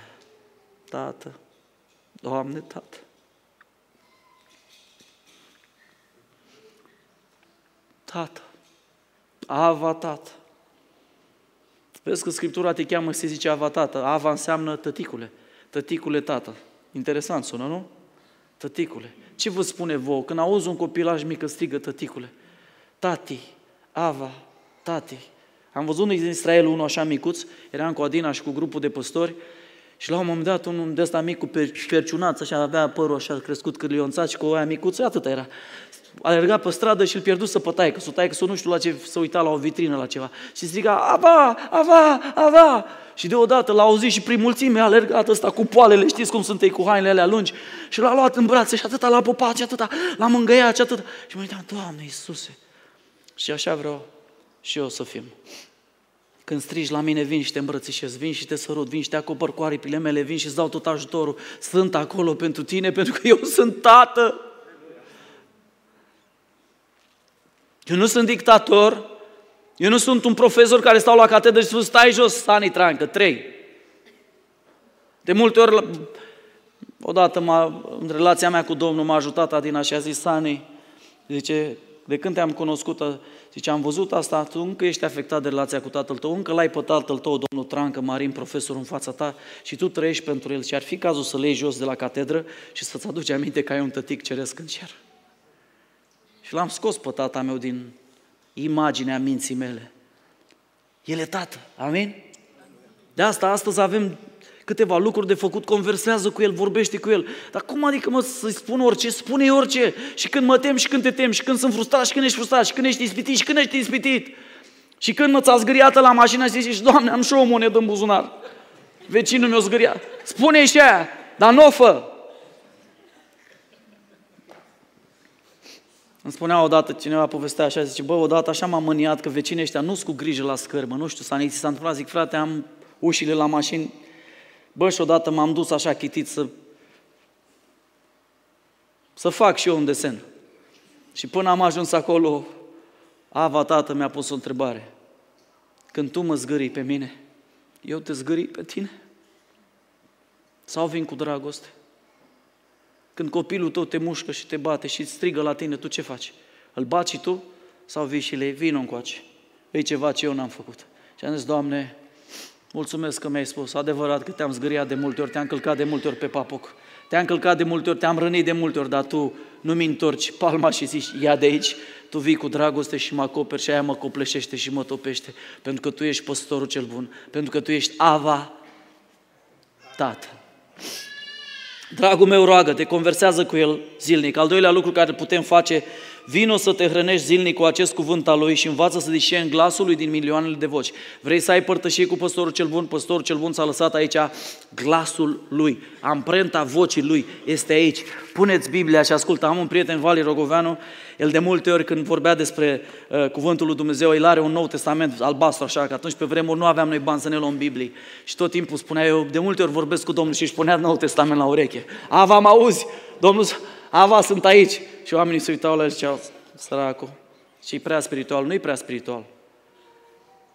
Tată, Doamne, Tată. Tată, Ava, Tată. Vezi că Scriptura te cheamă și se zice Ava, Tată. Ava înseamnă tăticule. Tăticule, Tată. Interesant sună, nu? Tăticule. Ce vă spune vouă când auzi un copilaj mic că strigă tăticule? Tati, Ava, tati. Am văzut în Israel unul așa micuț, eram cu Adina și cu grupul de păstori și la un moment dat unul de ăsta mic cu perciunat, așa avea părul așa crescut cârlionțat și cu oaia micuță, atât era. Alerga pe stradă și îl pierduse pe taică, să taică, să nu știu la ce, să uita la o vitrină la ceva. Și striga, ava, ava, ava. Și deodată l-a auzit și prin mulțime a alergat ăsta cu poalele, știți cum sunt ei cu hainele alea lungi. Și l-a luat în brațe și atâta l-a pupat și atâta, l-a mângâiat și atâta. Și mă uitam, Doamne Iisuse, și așa vreau și eu să fim. Când strigi la mine, vin și te îmbrățișez, vin și te sărut, vin și te acopăr cu aripile mele, vin și îți dau tot ajutorul. Sunt acolo pentru tine, pentru că eu sunt tată. Eu nu sunt dictator, eu nu sunt un profesor care stau la catedră și spun, stai jos, Sani Trancă, trei. De multe ori, odată în relația mea cu Domnul m-a ajutat Adina și a zis, Sani, zice, de când te-am cunoscut, zice, am văzut asta, tu încă ești afectat de relația cu tatăl tău, încă l-ai pe tatăl tău, domnul Trancă, Marin, profesor în fața ta și tu trăiești pentru el și ar fi cazul să le iei jos de la catedră și să-ți aduci aminte că ai un tătic ceresc în cer. Și l-am scos pe tata meu din imaginea minții mele. El e tată, amin? De asta astăzi avem câteva lucruri de făcut, conversează cu el, vorbește cu el. Dar cum adică mă să-i spun orice? Spune orice. Și când mă tem și când te tem și când sunt frustrat și când ești frustrat și când ești ispitit și când ești ispitit. Și când mă ți-a zgâriată la mașină și zici, Doamne, am și o monedă în buzunar. Vecinul mi-o zgâria. Spune și aia, dar nu o fă. Îmi spunea odată cineva, povestea așa, zice, bă, odată așa m-am mâniat că vecinii ăștia nu-s cu grijă la scărmă, nu știu, s-a, s-a întâmplat, zic, frate, am ușile la mașini Bă, și odată m-am dus așa chitit să, să fac și eu un desen. Și până am ajuns acolo, Ava, tată, mi-a pus o întrebare. Când tu mă zgârii pe mine, eu te zgârii pe tine? Sau vin cu dragoste? Când copilul tău te mușcă și te bate și strigă la tine, tu ce faci? Îl baci și tu? Sau vii și le vin încoace? E ceva ce eu n-am făcut. Și am zis, Doamne, Mulțumesc că mi-ai spus. Adevărat că te-am zgâriat de multe ori, te-am călcat de multe ori pe papuc. Te-am călcat de multe ori, te-am rănit de multe ori, dar tu nu mi întorci palma și zici, ia de aici, tu vii cu dragoste și mă acoperi și aia mă copleșește și mă topește, pentru că tu ești păstorul cel bun, pentru că tu ești Ava, Tată. Dragul meu, roagă, te conversează cu el zilnic. Al doilea lucru care putem face Vino să te hrănești zilnic cu acest cuvânt al lui și învață să în glasul lui din milioanele de voci. Vrei să ai părtășie cu păstorul cel bun? Păstorul cel bun ți-a lăsat aici glasul lui. Amprenta vocii lui este aici. Puneți Biblia și ascultă. Am un prieten, Vali Rogoveanu, el de multe ori când vorbea despre uh, cuvântul lui Dumnezeu, el are un nou testament albastru, așa că atunci pe vremuri nu aveam noi bani să ne luăm Biblii. Și tot timpul spunea eu, de multe ori vorbesc cu Domnul și își punea nou testament la ureche. Ava, mă auzi? Domnul, Ava, sunt aici. Și oamenii se uitau la el și ziceau, săracul, și prea spiritual, nu-i prea spiritual.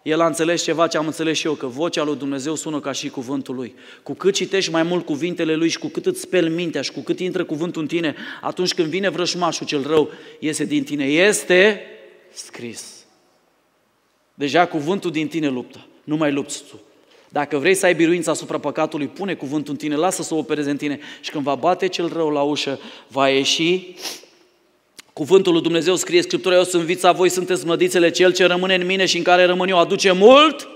El a înțeles ceva ce am înțeles și eu, că vocea lui Dumnezeu sună ca și cuvântul lui. Cu cât citești mai mult cuvintele lui și cu cât îți speli mintea și cu cât intră cuvântul în tine, atunci când vine vrășmașul cel rău, iese din tine. Este scris. Deja cuvântul din tine luptă, nu mai lupți tu. Dacă vrei să ai biruință asupra păcatului, pune cuvântul în tine, lasă să o opereze în tine și când va bate cel rău la ușă, va ieși Cuvântul lui Dumnezeu scrie Scriptura, eu sunt vița, voi sunteți mlădițele, cel ce rămâne în mine și în care rămân eu aduce mult,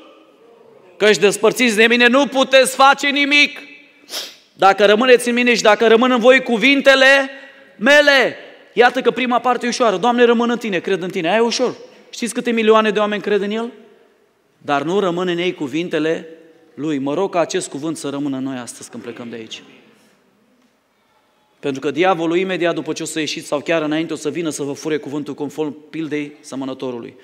căci despărțiți de mine nu puteți face nimic. Dacă rămâneți în mine și dacă rămân în voi cuvintele mele, iată că prima parte e ușoară. Doamne, rămân în tine, cred în tine, aia e ușor. Știți câte milioane de oameni cred în El? Dar nu rămân în ei cuvintele Lui. Mă rog ca acest cuvânt să rămână în noi astăzi când plecăm de aici. Pentru că diavolul imediat după ce o să ieșiți sau chiar înainte o să vină să vă fure cuvântul conform pildei sămănătorului.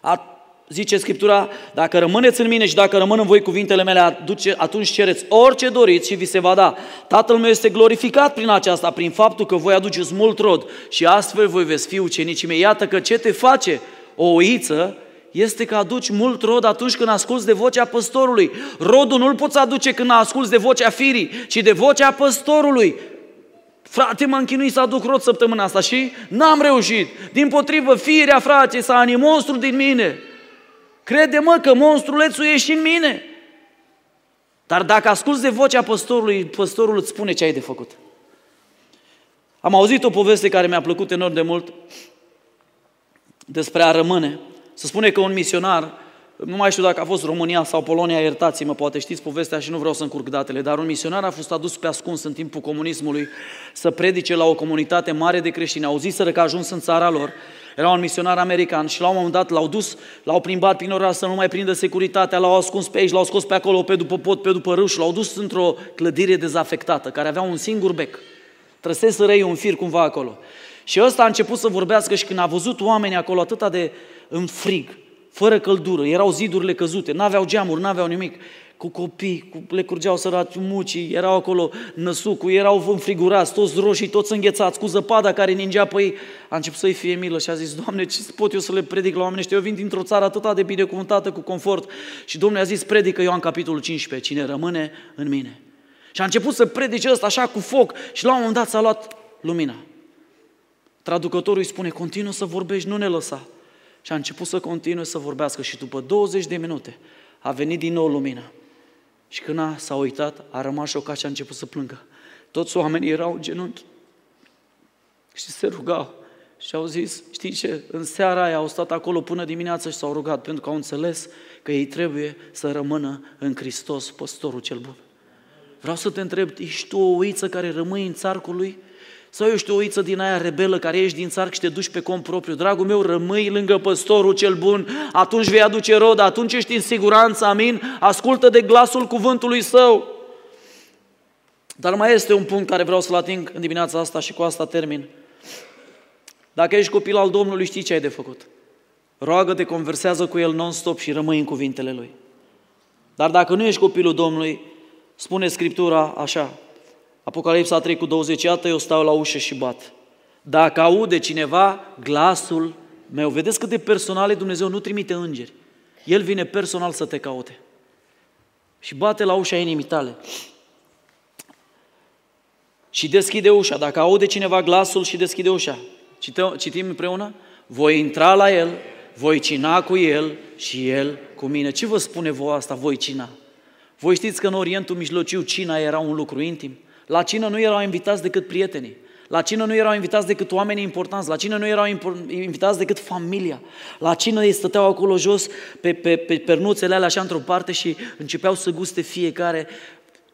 A, zice Scriptura, dacă rămâneți în mine și dacă rămân în voi cuvintele mele, aduce, atunci cereți orice doriți și vi se va da. Tatăl meu este glorificat prin aceasta, prin faptul că voi aduceți mult rod și astfel voi veți fi ucenicii mei. Iată că ce te face o oiță este că aduci mult rod atunci când asculți de vocea păstorului. Rodul nu-l poți aduce când asculți de vocea firii, ci de vocea păstorului. Frate, m-am chinuit să aduc rod săptămâna asta și n-am reușit. Din potrivă, firea, frate, s-a monstru din mine. Crede-mă că monstrulețul e și în mine. Dar dacă asculți de vocea păstorului, păstorul îți spune ce ai de făcut. Am auzit o poveste care mi-a plăcut enorm de mult despre a rămâne. Se spune că un misionar, nu mai știu dacă a fost România sau Polonia, iertați-mă, poate știți povestea și nu vreau să încurc datele, dar un misionar a fost adus pe ascuns în timpul comunismului să predice la o comunitate mare de creștini. Auziseră că a ajuns în țara lor, era un misionar american și la un moment dat l-au dus, l-au plimbat prin oraș să nu mai prindă securitatea, l-au ascuns pe aici, l-au scos pe acolo, pe după pod, pe după râu și l-au dus într-o clădire dezafectată, care avea un singur bec. Trăsese răi un fir cumva acolo. Și ăsta a început să vorbească și când a văzut oamenii acolo atâta de în frig, fără căldură, erau zidurile căzute, n-aveau geamuri, n-aveau nimic, cu copii, cu, le curgeau sărați mucii, erau acolo năsucul, erau înfrigurați, toți roșii, toți înghețați, cu zăpada care ningea pe ei. A început să-i fie milă și a zis, Doamne, ce pot eu să le predic la oameni ăștia? Eu vin dintr-o țară atât de binecuvântată, cu confort. Și Domnul a zis, predică Ioan capitolul 15, cine rămâne în mine. Și a început să predice ăsta așa cu foc și la un moment dat s-a luat lumina. Traducătorul îi spune, continuă să vorbești, nu ne lăsa. Și a început să continue să vorbească și după 20 de minute a venit din nou lumina. Și când a, s-a uitat, a rămas șocat și a început să plângă. Toți oamenii erau în genunchi și se rugau. Și au zis, știi ce, în seara aia au stat acolo până dimineața și s-au rugat pentru că au înțeles că ei trebuie să rămână în Hristos, păstorul cel bun. Vreau să te întreb, ești tu o uiță care rămâi în țarcul lui? Sau ești o uiță din aia rebelă care ești din țarc și te duci pe cont propriu? Dragul meu, rămâi lângă păstorul cel bun, atunci vei aduce rod, atunci ești în siguranță, amin? Ascultă de glasul cuvântului său. Dar mai este un punct care vreau să-l ating în dimineața asta și cu asta termin. Dacă ești copil al Domnului, știi ce ai de făcut. Roagă-te, conversează cu El non-stop și rămâi în cuvintele Lui. Dar dacă nu ești copilul Domnului, spune Scriptura așa, Apocalipsa 3 cu 20, iată eu stau la ușă și bat. Dacă aude cineva glasul meu, vedeți cât de personal e Dumnezeu, nu trimite îngeri. El vine personal să te caute. Și bate la ușa inimii tale. Și deschide ușa. Dacă aude cineva glasul și deschide ușa. Citim împreună? Voi intra la el, voi cina cu el și el cu mine. Ce vă spune voi asta, voi cina? Voi știți că în Orientul Mijlociu cina era un lucru intim? La cină nu erau invitați decât prietenii. La cină nu erau invitați decât oamenii importanți, la cină nu erau invitați decât familia. La cină ei stăteau acolo jos pe, pe, pe pernuțele alea așa într-o parte și începeau să guste fiecare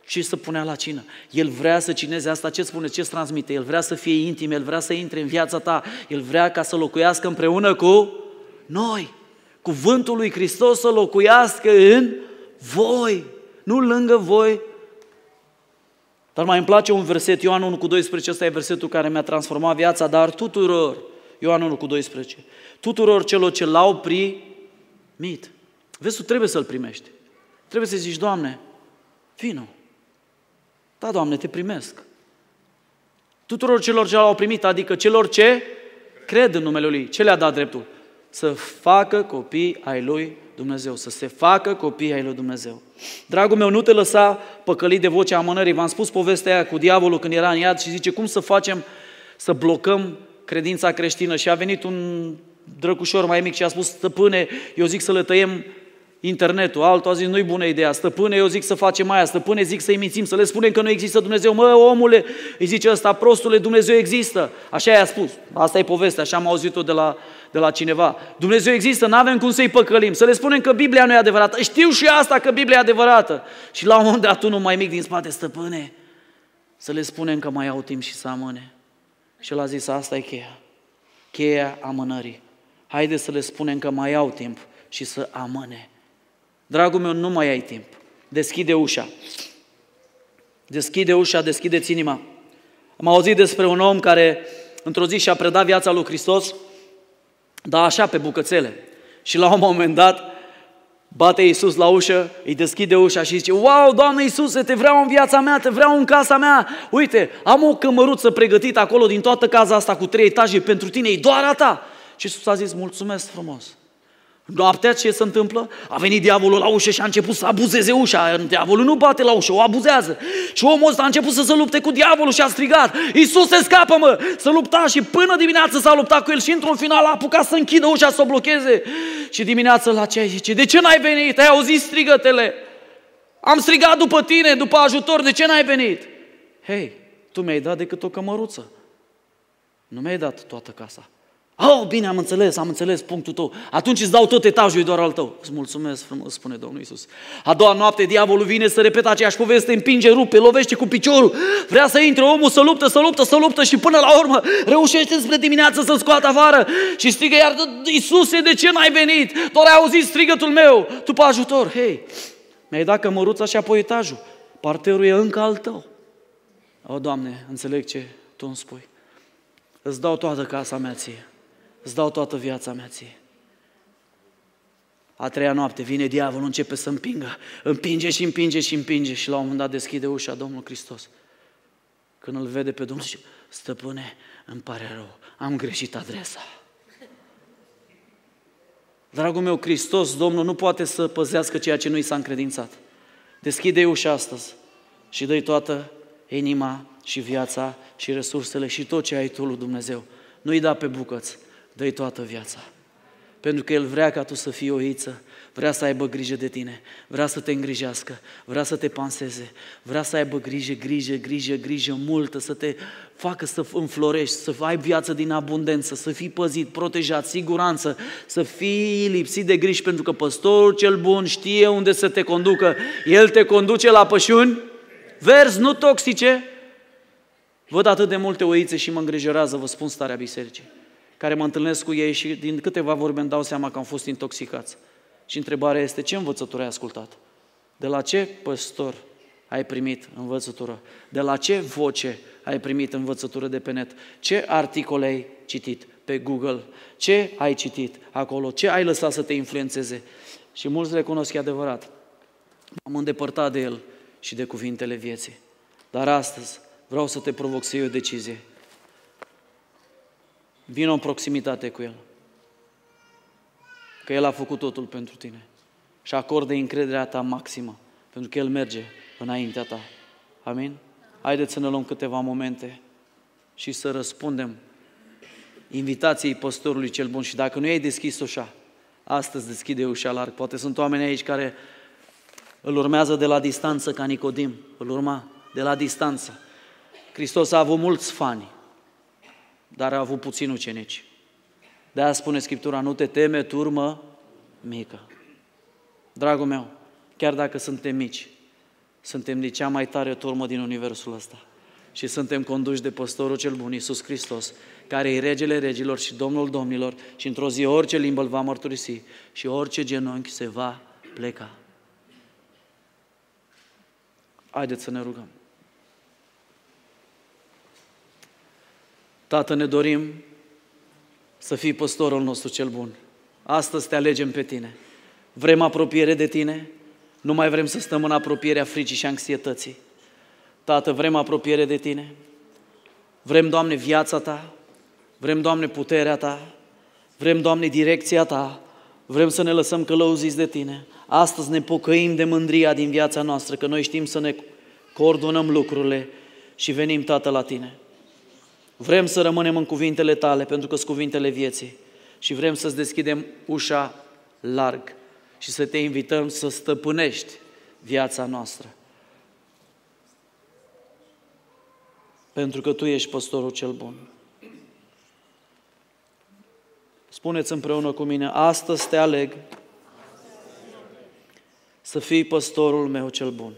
ce să punea la cină. El vrea să cineze asta, ce spune, ce transmite? El vrea să fie intim, el vrea să intre în viața ta, el vrea ca să locuiască împreună cu noi. Cuvântul lui Hristos să locuiască în voi, nu lângă voi, dar mai îmi place un verset, Ioan 1 cu 12, ăsta e versetul care mi-a transformat viața, dar tuturor, Ioan 1 cu 12, tuturor celor ce l-au primit. Vezi, tu trebuie să-l primești. Trebuie să zici, Doamne, vino. Da, Doamne, te primesc. Tuturor celor ce l-au primit, adică celor ce cred în numele Lui. Ce le-a dat dreptul? Să facă copii ai Lui Dumnezeu, să se facă copii ai lui Dumnezeu. Dragul meu, nu te lăsa păcălit de vocea amânării. V-am spus povestea aia cu diavolul când era în iad și zice cum să facem să blocăm credința creștină. Și a venit un drăcușor mai mic și a spus, stăpâne, eu zic să le tăiem internetul, altul a zis, nu-i bună ideea, stăpâne, eu zic să facem aia, stăpâne, zic să-i mințim, să le spunem că nu există Dumnezeu. Mă, omule, îi zice ăsta, prostule, Dumnezeu există. Așa i-a spus, asta e povestea, așa am auzit-o de la, de la cineva. Dumnezeu există, nu avem cum să-i păcălim, să le spunem că Biblia nu e adevărată. Știu și asta că Biblia e adevărată. Și la un moment dat unul mai mic din spate, stăpâne, să le spunem că mai au timp și să amâne. Și el a zis, asta e cheia. Cheia amânării. Haide să le spunem că mai au timp și să amâne. Dragul meu, nu mai ai timp. Deschide ușa. Deschide ușa, deschideți inima. Am auzit despre un om care într-o zi și-a predat viața lui Hristos, dar așa pe bucățele. Și la un moment dat bate Iisus la ușă, îi deschide ușa și zice, Wow, Doamne Iisuse, te vreau în viața mea, te vreau în casa mea. Uite, am o cămăruță pregătită acolo din toată casa asta cu trei etaje pentru tine, e doar a ta. Și Iisus a zis, mulțumesc frumos. Noaptea ce se întâmplă? A venit diavolul la ușă și a început să abuzeze ușa. Diavolul nu bate la ușă, o abuzează. Și omul ăsta a început să se lupte cu diavolul și a strigat, Iisuse, scapă-mă! Să lupta și până dimineață s-a luptat cu el și într-un final a apucat să închidă ușa, să o blocheze. Și dimineața la ce zice, de ce n-ai venit? Ai auzit strigătele? Am strigat după tine, după ajutor, de ce n-ai venit? Hei, tu mi-ai dat decât o cămăruță. Nu mi-ai dat toată casa. Oh, bine, am înțeles, am înțeles punctul tău. Atunci îți dau tot etajul, doar al tău. Îți mulțumesc frumos, spune Domnul Isus. A doua noapte, diavolul vine să repete aceeași poveste, împinge, rupe, lovește cu piciorul. Vrea să intre omul, să luptă, să luptă, să luptă și până la urmă reușește spre dimineață să scoată afară și strigă iar, Iisuse, de ce n-ai venit? Doar ai auzit strigătul meu, după ajutor. Hei, mi-ai dat cămăruța și apoi etajul. Parterul e încă al tău. O, Doamne, înțeleg ce Tu îmi spui. Îți dau toată casa mea ție. Îți dau toată viața mea ție. A treia noapte vine diavolul, începe să împingă, împinge și împinge și împinge și la un moment dat deschide ușa Domnul Hristos. Când îl vede pe Domnul, zice, stăpâne, îmi pare rău, am greșit adresa. Dragul meu, Hristos, Domnul, nu poate să păzească ceea ce nu i s-a încredințat. Deschide ușa astăzi și dă toată inima și viața și resursele și tot ce ai tu lui Dumnezeu. Nu-i da pe bucăți, dă toată viața. Pentru că El vrea ca tu să fii o iță, vrea să aibă grijă de tine, vrea să te îngrijească, vrea să te panseze, vrea să aibă grijă, grijă, grijă, grijă multă, să te facă să înflorești, să ai viață din abundență, să fii păzit, protejat, siguranță, să fii lipsit de griji, pentru că păstorul cel bun știe unde să te conducă. El te conduce la pășuni verzi, nu toxice. Văd atât de multe oițe și mă îngrijorează, vă spun starea bisericii care mă întâlnesc cu ei și din câteva vorbe îmi dau seama că am fost intoxicați. Și întrebarea este, ce învățătură ai ascultat? De la ce păstor ai primit învățătură? De la ce voce ai primit învățătură de pe net? Ce articole ai citit pe Google? Ce ai citit acolo? Ce ai lăsat să te influențeze? Și mulți recunosc, e adevărat, m-am îndepărtat de el și de cuvintele vieții. Dar astăzi vreau să te provoc să iei o decizie Vino în proximitate cu El. Că El a făcut totul pentru tine. Și acordă încrederea ta maximă, pentru că El merge înaintea ta. Amin? Haideți să ne luăm câteva momente și să răspundem invitației păstorului cel bun. Și dacă nu ai deschis ușa, astăzi deschide ușa larg. Poate sunt oameni aici care îl urmează de la distanță ca Nicodim, îl urma de la distanță. Hristos a avut mulți fani, dar a avut puțin ucenici. De-aia spune Scriptura, nu te teme, turmă mică. Dragul meu, chiar dacă suntem mici, suntem de cea mai tare turmă din universul ăsta. Și suntem conduși de păstorul cel bun, Iisus Hristos, care e regele regilor și domnul domnilor și într-o zi orice limbă îl va mărturisi și orice genunchi se va pleca. Haideți să ne rugăm. Tată, ne dorim să fii păstorul nostru cel bun. Astăzi te alegem pe tine. Vrem apropiere de tine, nu mai vrem să stăm în apropierea fricii și anxietății. Tată, vrem apropiere de tine. Vrem, Doamne, viața ta. Vrem, Doamne, puterea ta. Vrem, Doamne, direcția ta. Vrem să ne lăsăm călăuziți de tine. Astăzi ne pocăim de mândria din viața noastră, că noi știm să ne coordonăm lucrurile și venim, Tată, la tine. Vrem să rămânem în cuvintele tale, pentru că sunt cuvintele vieții. Și vrem să-ți deschidem ușa larg și să te invităm să stăpânești viața noastră. Pentru că Tu ești păstorul cel bun. Spuneți împreună cu mine, astăzi te aleg să fii păstorul meu cel bun.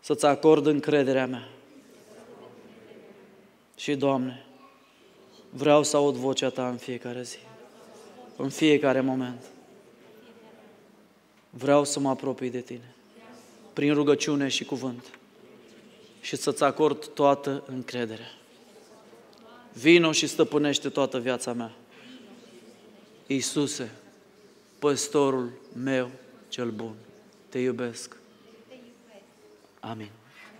Să-ți acord încrederea mea. Și, Doamne, vreau să aud vocea Ta în fiecare zi, în fiecare moment. Vreau să mă apropii de Tine, prin rugăciune și cuvânt, și să-ți acord toată încrederea. Vino și stăpânește toată viața mea. Iisuse, păstorul meu cel bun, te iubesc. Amin.